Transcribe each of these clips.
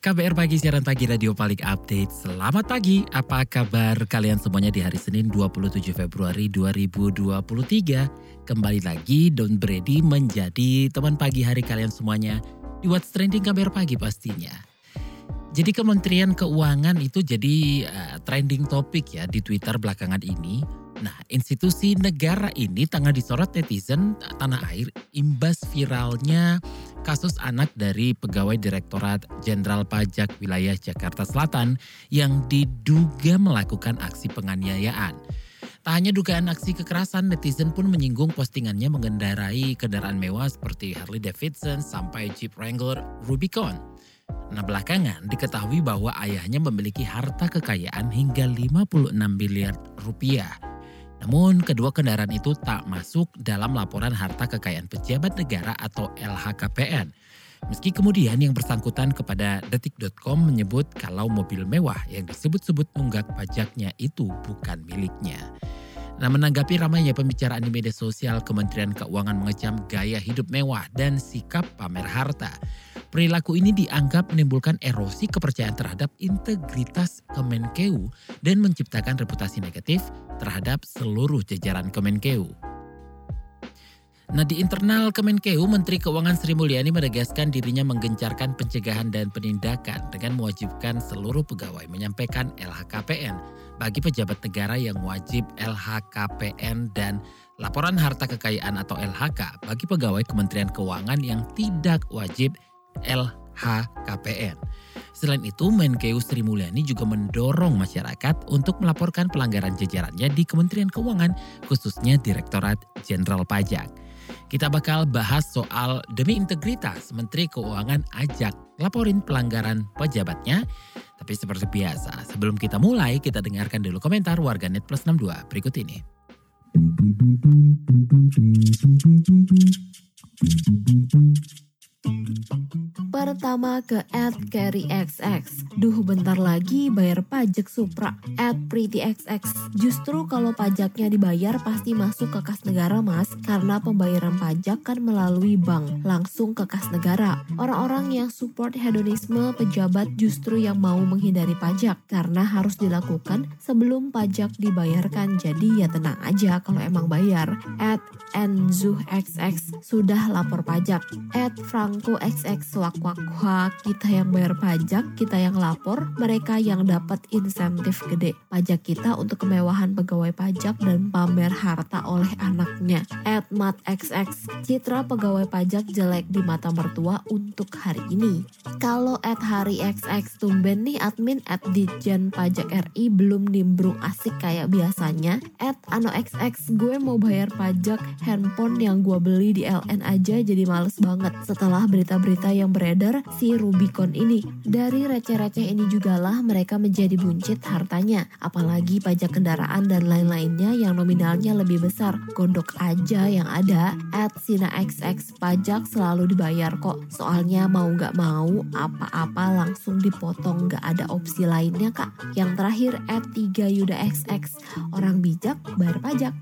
KBR Pagi, siaran pagi radio paling update. Selamat pagi, apa kabar kalian semuanya di hari Senin 27 Februari 2023? Kembali lagi Don Brady menjadi teman pagi hari kalian semuanya di What's Trending KBR Pagi pastinya. Jadi Kementerian Keuangan itu jadi uh, trending topik ya di Twitter belakangan ini. Nah, institusi negara ini tengah disorot netizen tanah air imbas viralnya kasus anak dari pegawai Direktorat Jenderal Pajak Wilayah Jakarta Selatan yang diduga melakukan aksi penganiayaan. Tak hanya dugaan aksi kekerasan, netizen pun menyinggung postingannya mengendarai kendaraan mewah seperti Harley Davidson sampai Jeep Wrangler Rubicon. Nah belakangan diketahui bahwa ayahnya memiliki harta kekayaan hingga 56 miliar rupiah. Namun kedua kendaraan itu tak masuk dalam laporan harta kekayaan pejabat negara atau LHKPN. Meski kemudian yang bersangkutan kepada detik.com menyebut kalau mobil mewah yang disebut-sebut nunggak pajaknya itu bukan miliknya. Nah menanggapi ramainya pembicaraan di media sosial, Kementerian Keuangan mengecam gaya hidup mewah dan sikap pamer harta. Perilaku ini dianggap menimbulkan erosi kepercayaan terhadap integritas Kemenkeu dan menciptakan reputasi negatif terhadap seluruh jajaran Kemenkeu. Nah di internal Kemenkeu, Menteri Keuangan Sri Mulyani menegaskan dirinya menggencarkan pencegahan dan penindakan dengan mewajibkan seluruh pegawai menyampaikan LHKPN bagi pejabat negara yang wajib LHKPN dan laporan harta kekayaan atau LHK bagi pegawai Kementerian Keuangan yang tidak wajib LHKPN. Selain itu, Menkeu Sri Mulyani juga mendorong masyarakat untuk melaporkan pelanggaran jajarannya di Kementerian Keuangan, khususnya Direktorat Jenderal Pajak. Kita bakal bahas soal demi integritas Menteri Keuangan ajak laporin pelanggaran pejabatnya. Tapi seperti biasa, sebelum kita mulai, kita dengarkan dulu komentar warganet plus 62 berikut ini. Pertama ke at XX. Duh bentar lagi bayar pajak Supra. At PrettyXX. Justru kalau pajaknya dibayar pasti masuk ke kas negara mas. Karena pembayaran pajak kan melalui bank. Langsung ke kas negara. Orang-orang yang support hedonisme pejabat justru yang mau menghindari pajak. Karena harus dilakukan sebelum pajak dibayarkan. Jadi ya tenang aja kalau emang bayar. At NZuhXX. Sudah lapor pajak. At Franco XX wak wak wak kita yang bayar pajak, kita yang lapor, mereka yang dapat insentif gede. Pajak kita untuk kemewahan pegawai pajak dan pamer harta oleh anaknya. At Mat XX, citra pegawai pajak jelek di mata mertua untuk hari ini. Kalau at Hari XX tumben nih admin at Ditjen Pajak RI belum nimbrung asik kayak biasanya. At Ano XX gue mau bayar pajak handphone yang gue beli di LN aja jadi males banget setelah berita-berita yang beredar si Rubicon ini. Dari receh-receh ini jugalah mereka menjadi buncit hartanya. Apalagi pajak kendaraan dan lain-lainnya yang nominalnya lebih besar. Gondok aja yang ada. At Sina XX pajak selalu dibayar kok. Soalnya mau nggak mau apa-apa langsung dipotong nggak ada opsi lainnya kak. Yang terakhir at 3 Yuda XX. Orang bijak bayar pajak.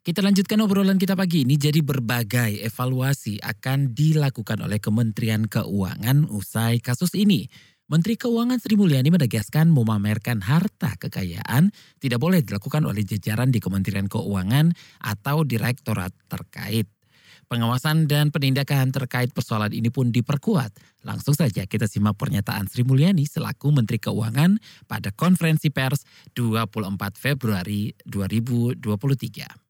Kita lanjutkan obrolan kita pagi ini. Jadi berbagai evaluasi akan dilakukan oleh Kementerian Keuangan usai kasus ini. Menteri Keuangan Sri Mulyani menegaskan memamerkan harta kekayaan tidak boleh dilakukan oleh jajaran di Kementerian Keuangan atau direktorat terkait. Pengawasan dan penindakan terkait persoalan ini pun diperkuat. Langsung saja kita simak pernyataan Sri Mulyani selaku Menteri Keuangan pada konferensi pers 24 Februari 2023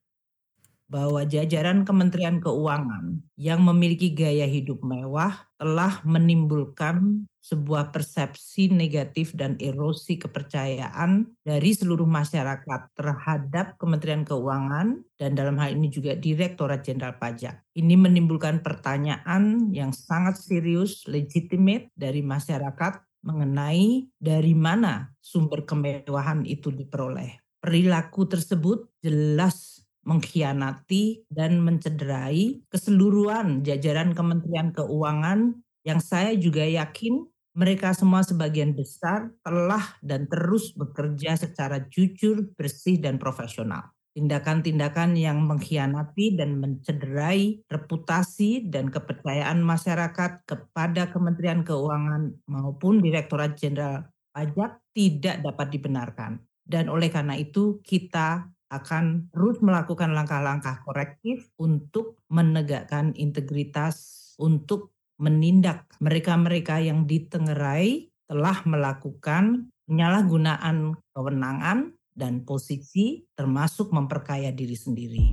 bahwa jajaran Kementerian Keuangan yang memiliki gaya hidup mewah telah menimbulkan sebuah persepsi negatif dan erosi kepercayaan dari seluruh masyarakat terhadap Kementerian Keuangan dan dalam hal ini juga Direktorat Jenderal Pajak. Ini menimbulkan pertanyaan yang sangat serius, legitimate dari masyarakat mengenai dari mana sumber kemewahan itu diperoleh. Perilaku tersebut jelas mengkhianati dan mencederai keseluruhan jajaran Kementerian Keuangan yang saya juga yakin mereka semua sebagian besar telah dan terus bekerja secara jujur, bersih, dan profesional. Tindakan-tindakan yang mengkhianati dan mencederai reputasi dan kepercayaan masyarakat kepada Kementerian Keuangan maupun Direktorat Jenderal Pajak tidak dapat dibenarkan. Dan oleh karena itu kita akan terus melakukan langkah-langkah korektif untuk menegakkan integritas, untuk menindak mereka-mereka yang ditengerai telah melakukan penyalahgunaan kewenangan dan posisi termasuk memperkaya diri sendiri.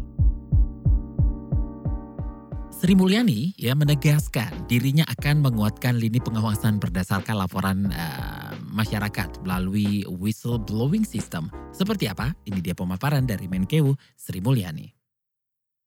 Sri Mulyani ya menegaskan dirinya akan menguatkan lini pengawasan berdasarkan laporan uh, masyarakat melalui whistleblowing system. Seperti apa? Ini dia pemaparan dari Menkeu Sri Mulyani.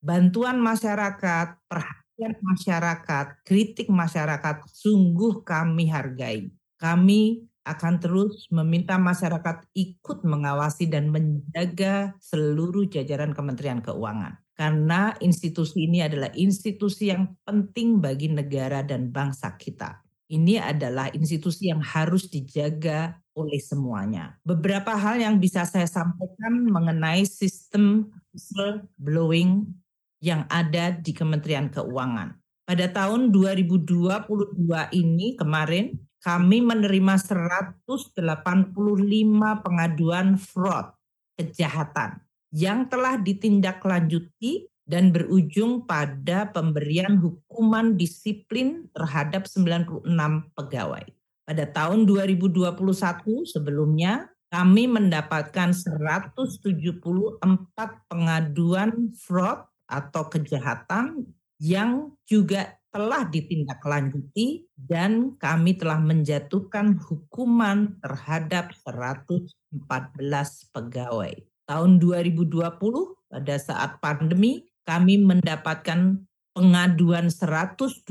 Bantuan masyarakat, perhatian masyarakat, kritik masyarakat sungguh kami hargai. Kami akan terus meminta masyarakat ikut mengawasi dan menjaga seluruh jajaran Kementerian Keuangan. Karena institusi ini adalah institusi yang penting bagi negara dan bangsa kita. Ini adalah institusi yang harus dijaga oleh semuanya. Beberapa hal yang bisa saya sampaikan mengenai sistem blowing yang ada di Kementerian Keuangan. Pada tahun 2022 ini kemarin kami menerima 185 pengaduan fraud, kejahatan yang telah ditindaklanjuti dan berujung pada pemberian hukuman disiplin terhadap 96 pegawai. Pada tahun 2021 sebelumnya kami mendapatkan 174 pengaduan fraud atau kejahatan yang juga telah ditindaklanjuti dan kami telah menjatuhkan hukuman terhadap 114 pegawai. Tahun 2020 pada saat pandemi kami mendapatkan pengaduan 128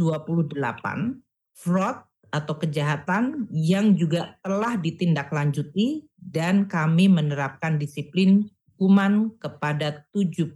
fraud atau kejahatan yang juga telah ditindaklanjuti dan kami menerapkan disiplin hukuman kepada 71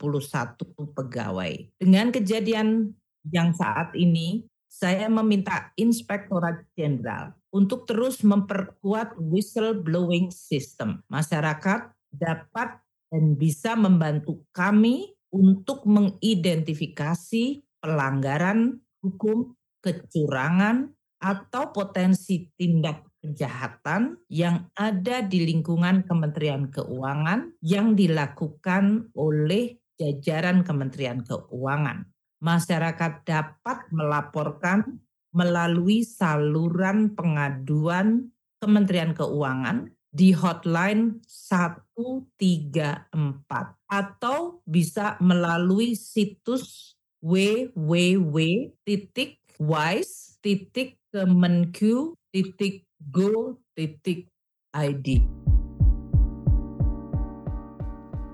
pegawai. Dengan kejadian yang saat ini saya meminta Inspektorat Jenderal untuk terus memperkuat whistleblowing system. Masyarakat dapat dan bisa membantu kami untuk mengidentifikasi pelanggaran hukum, kecurangan, atau potensi tindak kejahatan yang ada di lingkungan Kementerian Keuangan yang dilakukan oleh jajaran Kementerian Keuangan. Masyarakat dapat melaporkan melalui saluran pengaduan Kementerian Keuangan di hotline 134 atau bisa melalui situs www.wise.kemenq.go.id.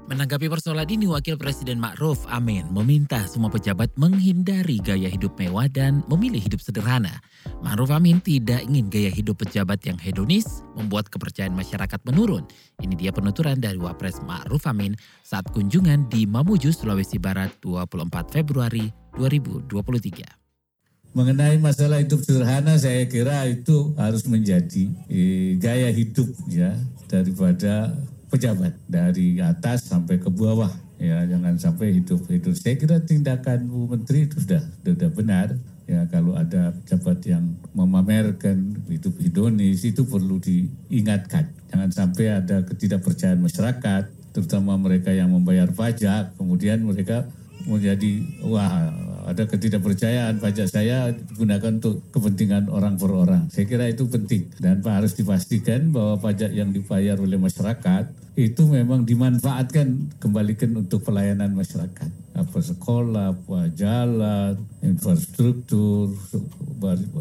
Menanggapi persoalan ini, Wakil Presiden Ma'ruf Amin meminta semua pejabat menghindari gaya hidup mewah dan memilih hidup sederhana. Ma'ruf Amin tidak ingin gaya hidup pejabat yang hedonis membuat kepercayaan masyarakat menurun. Ini dia penuturan dari Wapres Ma'ruf Amin saat kunjungan di Mamuju, Sulawesi Barat 24 Februari 2023. Mengenai masalah hidup sederhana, saya kira itu harus menjadi eh, gaya hidup ya daripada pejabat dari atas sampai ke bawah. Ya jangan sampai hidup hidup. Saya kira tindakan Bu Menteri itu sudah sudah benar. Ya kalau ada pejabat yang memamerkan hidup hedonis itu perlu diingatkan. Jangan sampai ada ketidakpercayaan masyarakat terutama mereka yang membayar pajak kemudian mereka menjadi wah ada ketidakpercayaan pajak saya digunakan untuk kepentingan orang per orang. Saya kira itu penting. Dan Pak harus dipastikan bahwa pajak yang dibayar oleh masyarakat itu memang dimanfaatkan kembalikan untuk pelayanan masyarakat. Apa sekolah, apa jalan, infrastruktur,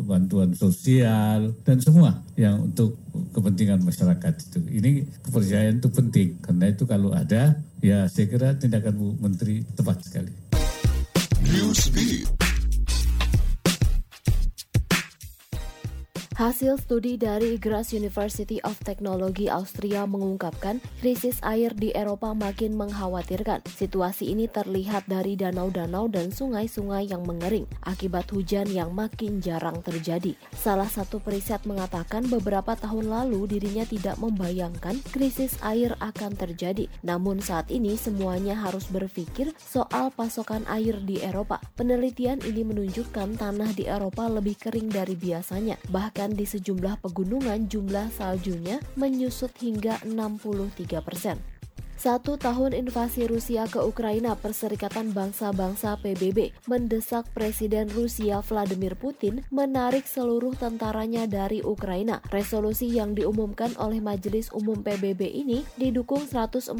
bantuan sosial dan semua yang untuk kepentingan masyarakat itu. Ini kepercayaan itu penting karena itu kalau ada ya saya kira tindakan Bu Menteri tepat sekali. Hasil studi dari Graz University of Technology Austria mengungkapkan krisis air di Eropa makin mengkhawatirkan. Situasi ini terlihat dari danau-danau dan sungai-sungai yang mengering akibat hujan yang makin jarang terjadi. Salah satu periset mengatakan beberapa tahun lalu dirinya tidak membayangkan krisis air akan terjadi. Namun saat ini semuanya harus berpikir soal pasokan air di Eropa. Penelitian ini menunjukkan tanah di Eropa lebih kering dari biasanya. Bahkan di sejumlah pegunungan jumlah saljunya menyusut hingga 63 persen. Satu tahun invasi Rusia ke Ukraina, Perserikatan Bangsa-Bangsa PBB mendesak Presiden Rusia Vladimir Putin menarik seluruh tentaranya dari Ukraina. Resolusi yang diumumkan oleh Majelis Umum PBB ini didukung 141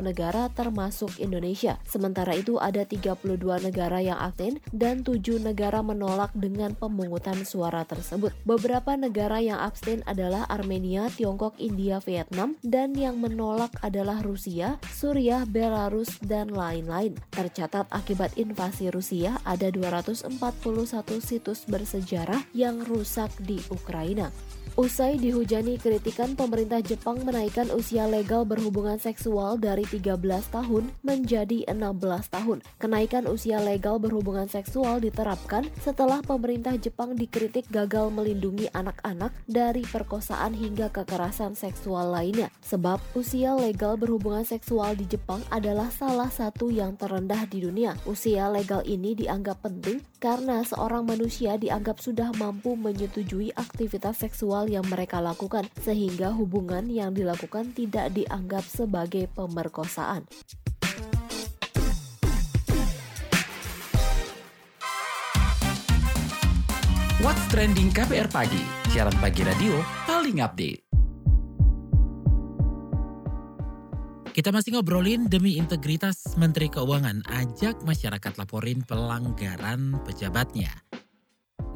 negara termasuk Indonesia. Sementara itu ada 32 negara yang abstain dan 7 negara menolak dengan pemungutan suara tersebut. Beberapa negara yang abstain adalah Armenia, Tiongkok, India, Vietnam, dan yang menolak adalah Rusia, Suriah, Belarus, dan lain-lain. Tercatat akibat invasi Rusia ada 241 situs bersejarah yang rusak di Ukraina. Usai dihujani kritikan, pemerintah Jepang menaikkan usia legal berhubungan seksual dari 13 tahun menjadi 16 tahun. Kenaikan usia legal berhubungan seksual diterapkan setelah pemerintah Jepang dikritik gagal melindungi anak-anak dari perkosaan hingga kekerasan seksual lainnya. Sebab usia legal berhubungan seksual di Jepang adalah salah satu yang terendah di dunia. Usia legal ini dianggap penting karena seorang manusia dianggap sudah mampu menyetujui aktivitas seksual yang mereka lakukan, sehingga hubungan yang dilakukan tidak dianggap sebagai pemerkosaan. What's Trending KPR Pagi, siaran pagi radio paling update. Kita masih ngobrolin demi integritas Menteri Keuangan ajak masyarakat laporin pelanggaran pejabatnya.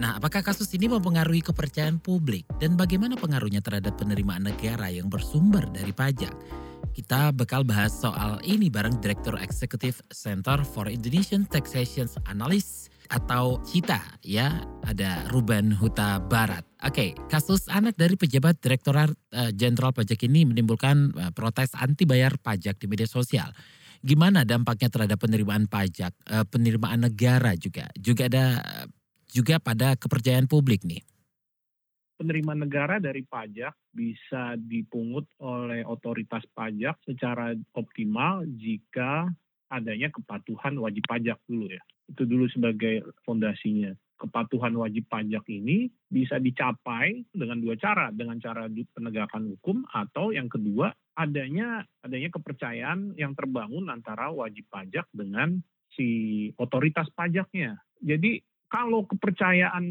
Nah, apakah kasus ini mempengaruhi kepercayaan publik dan bagaimana pengaruhnya terhadap penerimaan negara yang bersumber dari pajak? Kita bakal bahas soal ini bareng Direktur Eksekutif Center for Indonesian Taxation Analysis atau CITA ya, ada Ruben Huta Barat. Oke, kasus anak dari pejabat Direktorat uh, Jenderal Pajak ini menimbulkan uh, protes anti bayar pajak di media sosial. Gimana dampaknya terhadap penerimaan pajak, uh, penerimaan negara juga? Juga ada juga pada kepercayaan publik nih. Penerimaan negara dari pajak bisa dipungut oleh otoritas pajak secara optimal jika adanya kepatuhan wajib pajak dulu ya. Itu dulu sebagai fondasinya. Kepatuhan wajib pajak ini bisa dicapai dengan dua cara, dengan cara penegakan hukum atau yang kedua adanya adanya kepercayaan yang terbangun antara wajib pajak dengan si otoritas pajaknya. Jadi kalau kepercayaan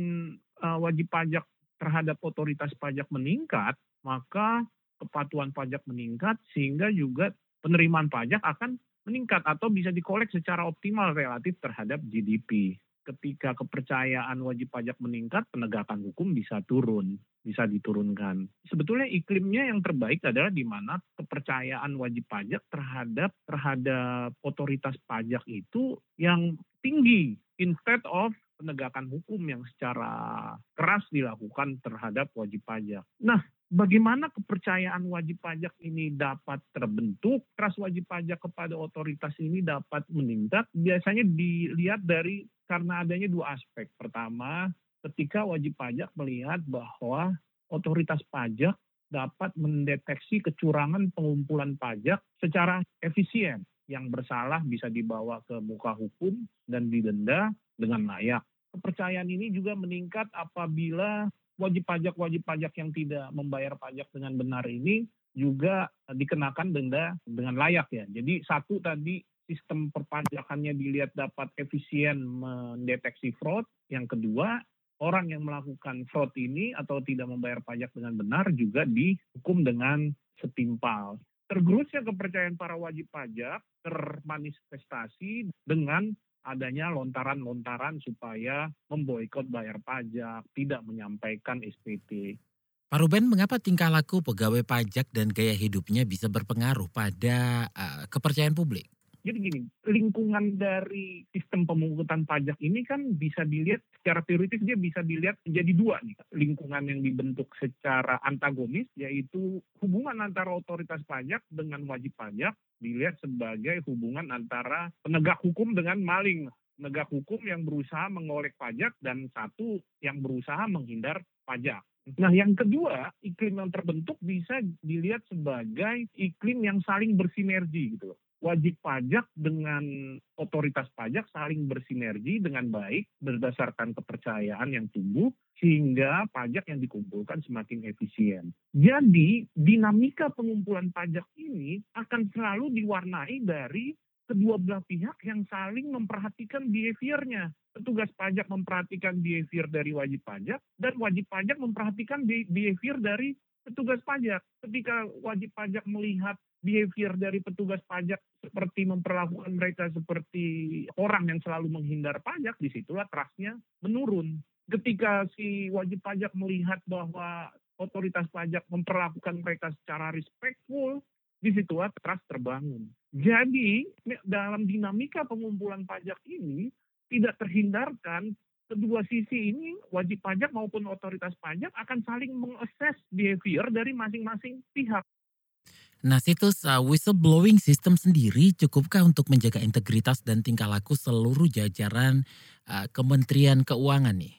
uh, wajib pajak terhadap otoritas pajak meningkat, maka kepatuhan pajak meningkat sehingga juga penerimaan pajak akan meningkat atau bisa dikolek secara optimal relatif terhadap GDP. Ketika kepercayaan wajib pajak meningkat, penegakan hukum bisa turun, bisa diturunkan. Sebetulnya iklimnya yang terbaik adalah di mana kepercayaan wajib pajak terhadap terhadap otoritas pajak itu yang tinggi instead of penegakan hukum yang secara keras dilakukan terhadap wajib pajak. Nah, bagaimana kepercayaan wajib pajak ini dapat terbentuk, trust wajib pajak kepada otoritas ini dapat meningkat, biasanya dilihat dari karena adanya dua aspek. Pertama, ketika wajib pajak melihat bahwa otoritas pajak dapat mendeteksi kecurangan pengumpulan pajak secara efisien. Yang bersalah bisa dibawa ke muka hukum dan didenda dengan layak. Kepercayaan ini juga meningkat apabila wajib pajak-wajib pajak yang tidak membayar pajak dengan benar ini juga dikenakan denda dengan layak ya. Jadi satu tadi sistem perpajakannya dilihat dapat efisien mendeteksi fraud. Yang kedua, orang yang melakukan fraud ini atau tidak membayar pajak dengan benar juga dihukum dengan setimpal. Tergerusnya kepercayaan para wajib pajak termanifestasi dengan adanya lontaran-lontaran supaya memboikot bayar pajak, tidak menyampaikan SPT. Pak Ruben, mengapa tingkah laku pegawai pajak dan gaya hidupnya bisa berpengaruh pada uh, kepercayaan publik? Jadi gini, lingkungan dari sistem pemungutan pajak ini kan bisa dilihat secara teoritis dia bisa dilihat menjadi dua nih. Lingkungan yang dibentuk secara antagonis yaitu hubungan antara otoritas pajak dengan wajib pajak dilihat sebagai hubungan antara penegak hukum dengan maling. Penegak hukum yang berusaha mengolek pajak dan satu yang berusaha menghindar pajak. Nah, yang kedua, iklim yang terbentuk bisa dilihat sebagai iklim yang saling bersinergi gitu loh wajib pajak dengan otoritas pajak saling bersinergi dengan baik berdasarkan kepercayaan yang tumbuh sehingga pajak yang dikumpulkan semakin efisien. Jadi dinamika pengumpulan pajak ini akan selalu diwarnai dari kedua belah pihak yang saling memperhatikan behaviornya. Petugas pajak memperhatikan behavior dari wajib pajak dan wajib pajak memperhatikan behavior dari petugas pajak. Ketika wajib pajak melihat behavior dari petugas pajak seperti memperlakukan mereka seperti orang yang selalu menghindar pajak, di situlah trustnya menurun. Ketika si wajib pajak melihat bahwa otoritas pajak memperlakukan mereka secara respectful, di situlah trust terbangun. Jadi dalam dinamika pengumpulan pajak ini tidak terhindarkan kedua sisi ini wajib pajak maupun otoritas pajak akan saling mengakses behavior dari masing-masing pihak. Nah, situs uh, whistleblowing system sendiri cukupkah untuk menjaga integritas dan tingkah laku seluruh jajaran uh, Kementerian Keuangan nih?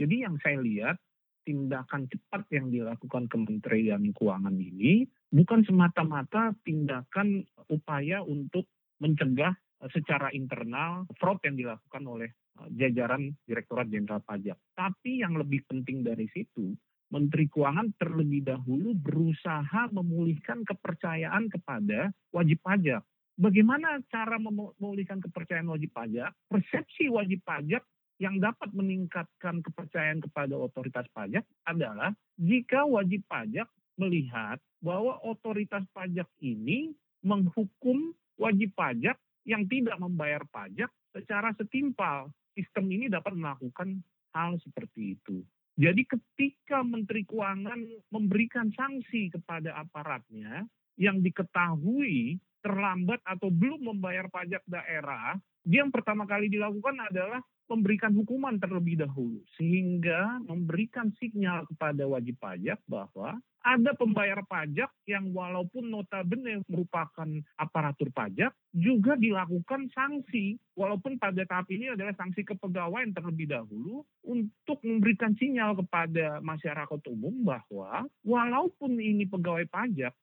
Jadi yang saya lihat tindakan cepat yang dilakukan Kementerian Keuangan ini bukan semata-mata tindakan upaya untuk mencegah secara internal fraud yang dilakukan oleh uh, jajaran Direktorat Jenderal Pajak. Tapi yang lebih penting dari situ Menteri Keuangan terlebih dahulu berusaha memulihkan kepercayaan kepada wajib pajak. Bagaimana cara memulihkan kepercayaan wajib pajak? Persepsi wajib pajak yang dapat meningkatkan kepercayaan kepada otoritas pajak adalah jika wajib pajak melihat bahwa otoritas pajak ini menghukum wajib pajak yang tidak membayar pajak secara setimpal. Sistem ini dapat melakukan hal seperti itu. Jadi ketika Menteri Keuangan memberikan sanksi kepada aparatnya yang diketahui terlambat atau belum membayar pajak daerah, dia yang pertama kali dilakukan adalah memberikan hukuman terlebih dahulu sehingga memberikan sinyal kepada wajib pajak bahwa ada pembayar pajak yang walaupun notabene merupakan aparatur pajak juga dilakukan sanksi. Walaupun pada tahap ini adalah sanksi kepegawaian terlebih dahulu untuk memberikan sinyal kepada masyarakat umum bahwa walaupun ini pegawai pajak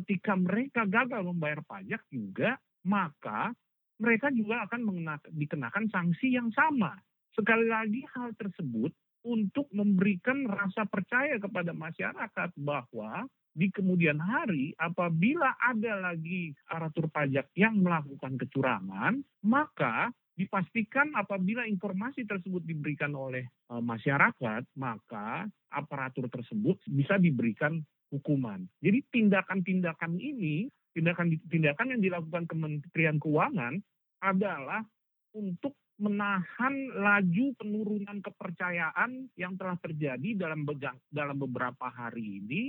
ketika mereka gagal membayar pajak juga maka mereka juga akan dikenakan sanksi yang sama. Sekali lagi hal tersebut untuk memberikan rasa percaya kepada masyarakat bahwa di kemudian hari apabila ada lagi aparatur pajak yang melakukan kecurangan, maka dipastikan apabila informasi tersebut diberikan oleh e, masyarakat, maka aparatur tersebut bisa diberikan hukuman. Jadi tindakan-tindakan ini tindakan-tindakan yang dilakukan Kementerian Keuangan adalah untuk menahan laju penurunan kepercayaan yang telah terjadi dalam dalam beberapa hari ini.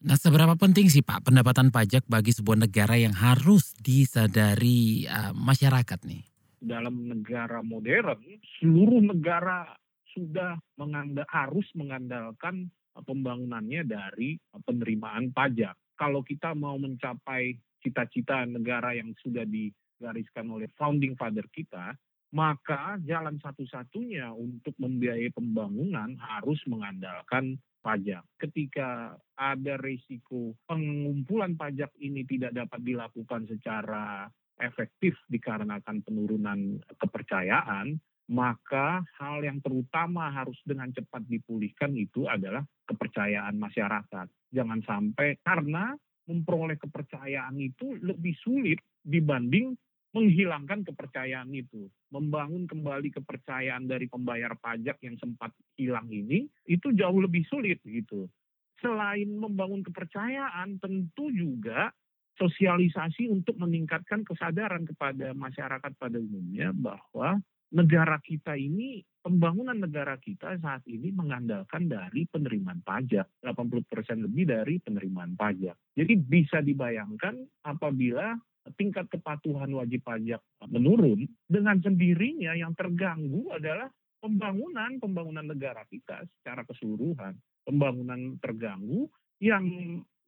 Nah, seberapa penting sih Pak pendapatan pajak bagi sebuah negara yang harus disadari uh, masyarakat nih? Dalam negara modern, seluruh negara sudah mengandal, harus mengandalkan pembangunannya dari penerimaan pajak kalau kita mau mencapai cita-cita negara yang sudah digariskan oleh founding father kita, maka jalan satu-satunya untuk membiayai pembangunan harus mengandalkan pajak. Ketika ada risiko pengumpulan pajak ini tidak dapat dilakukan secara efektif dikarenakan penurunan kepercayaan, maka hal yang terutama harus dengan cepat dipulihkan itu adalah kepercayaan masyarakat. Jangan sampai karena memperoleh kepercayaan itu lebih sulit dibanding menghilangkan kepercayaan itu. Membangun kembali kepercayaan dari pembayar pajak yang sempat hilang ini, itu jauh lebih sulit gitu. Selain membangun kepercayaan, tentu juga sosialisasi untuk meningkatkan kesadaran kepada masyarakat pada umumnya bahwa negara kita ini, pembangunan negara kita saat ini mengandalkan dari penerimaan pajak. 80% lebih dari penerimaan pajak. Jadi bisa dibayangkan apabila tingkat kepatuhan wajib pajak menurun, dengan sendirinya yang terganggu adalah pembangunan pembangunan negara kita secara keseluruhan. Pembangunan terganggu yang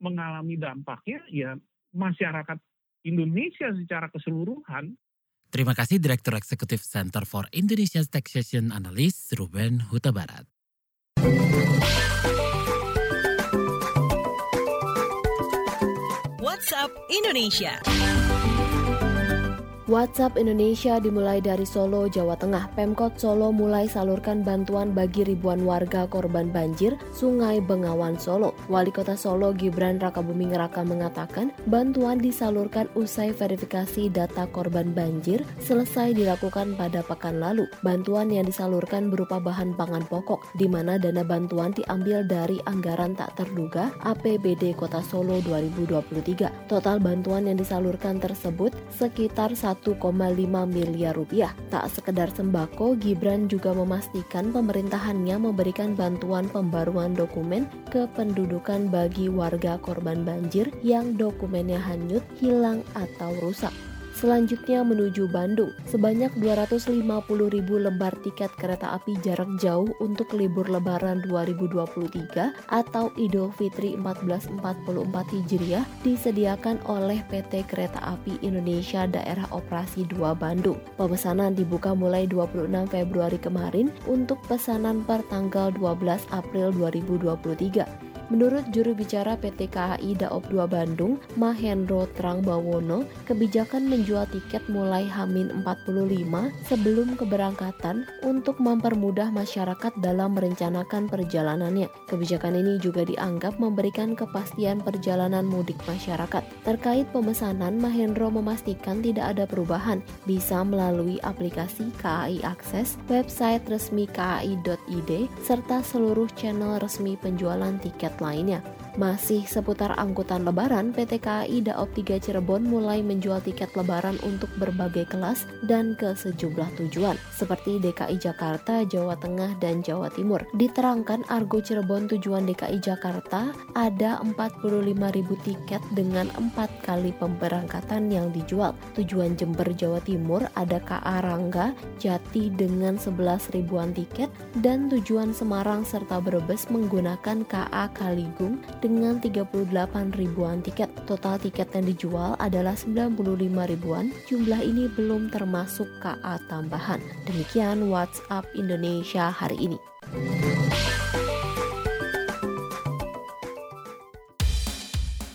mengalami dampaknya ya masyarakat Indonesia secara keseluruhan. Terima kasih Direktur Eksekutif Center for Indonesia Taxation Analyst Ruben Huta Barat. WhatsApp Indonesia. WhatsApp Indonesia dimulai dari Solo, Jawa Tengah. Pemkot Solo mulai salurkan bantuan bagi ribuan warga korban banjir Sungai Bengawan Solo. Wali Kota Solo Gibran Rakabuming Raka mengatakan bantuan disalurkan usai verifikasi data korban banjir selesai dilakukan pada pekan lalu. Bantuan yang disalurkan berupa bahan pangan pokok, di mana dana bantuan diambil dari anggaran tak terduga APBD Kota Solo 2023. Total bantuan yang disalurkan tersebut sekitar 1,5 miliar rupiah. Tak sekedar sembako, Gibran juga memastikan pemerintahannya memberikan bantuan pembaruan dokumen kependudukan bagi warga korban banjir yang dokumennya hanyut, hilang, atau rusak. Selanjutnya menuju Bandung, sebanyak 250 ribu lembar tiket kereta api jarak jauh untuk libur lebaran 2023 atau Idul Fitri 1444 Hijriah disediakan oleh PT Kereta Api Indonesia Daerah Operasi 2 Bandung. Pemesanan dibuka mulai 26 Februari kemarin untuk pesanan per tanggal 12 April 2023. Menurut juru bicara PT KAI Daop 2 Bandung, Mahendro Trangbawono, kebijakan menjual tiket mulai Hamin 45 sebelum keberangkatan untuk mempermudah masyarakat dalam merencanakan perjalanannya. Kebijakan ini juga dianggap memberikan kepastian perjalanan mudik masyarakat. Terkait pemesanan, Mahendro memastikan tidak ada perubahan, bisa melalui aplikasi KAI Akses, website resmi kai.id, serta seluruh channel resmi penjualan tiket lainnya. Masih seputar angkutan lebaran, PT KAI Daop 3 Cirebon mulai menjual tiket lebaran untuk berbagai kelas dan ke sejumlah tujuan, seperti DKI Jakarta, Jawa Tengah, dan Jawa Timur. Diterangkan Argo Cirebon tujuan DKI Jakarta ada 45.000 tiket dengan empat kali pemberangkatan yang dijual. Tujuan Jember, Jawa Timur ada KA Rangga, Jati dengan 11 ribuan tiket, dan tujuan Semarang serta Brebes menggunakan KA Kaligung dengan 38 ribuan tiket. Total tiket yang dijual adalah 95 ribuan. Jumlah ini belum termasuk KA tambahan. Demikian WhatsApp Indonesia hari ini.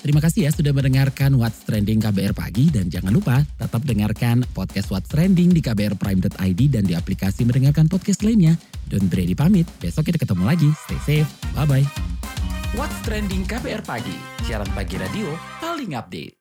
Terima kasih ya sudah mendengarkan What's Trending KBR Pagi dan jangan lupa tetap dengarkan podcast What's Trending di kbrprime.id dan di aplikasi mendengarkan podcast lainnya. Don't Brady pamit, besok kita ketemu lagi. Stay safe, bye-bye. What's Trending KBR Pagi, siaran pagi radio paling update.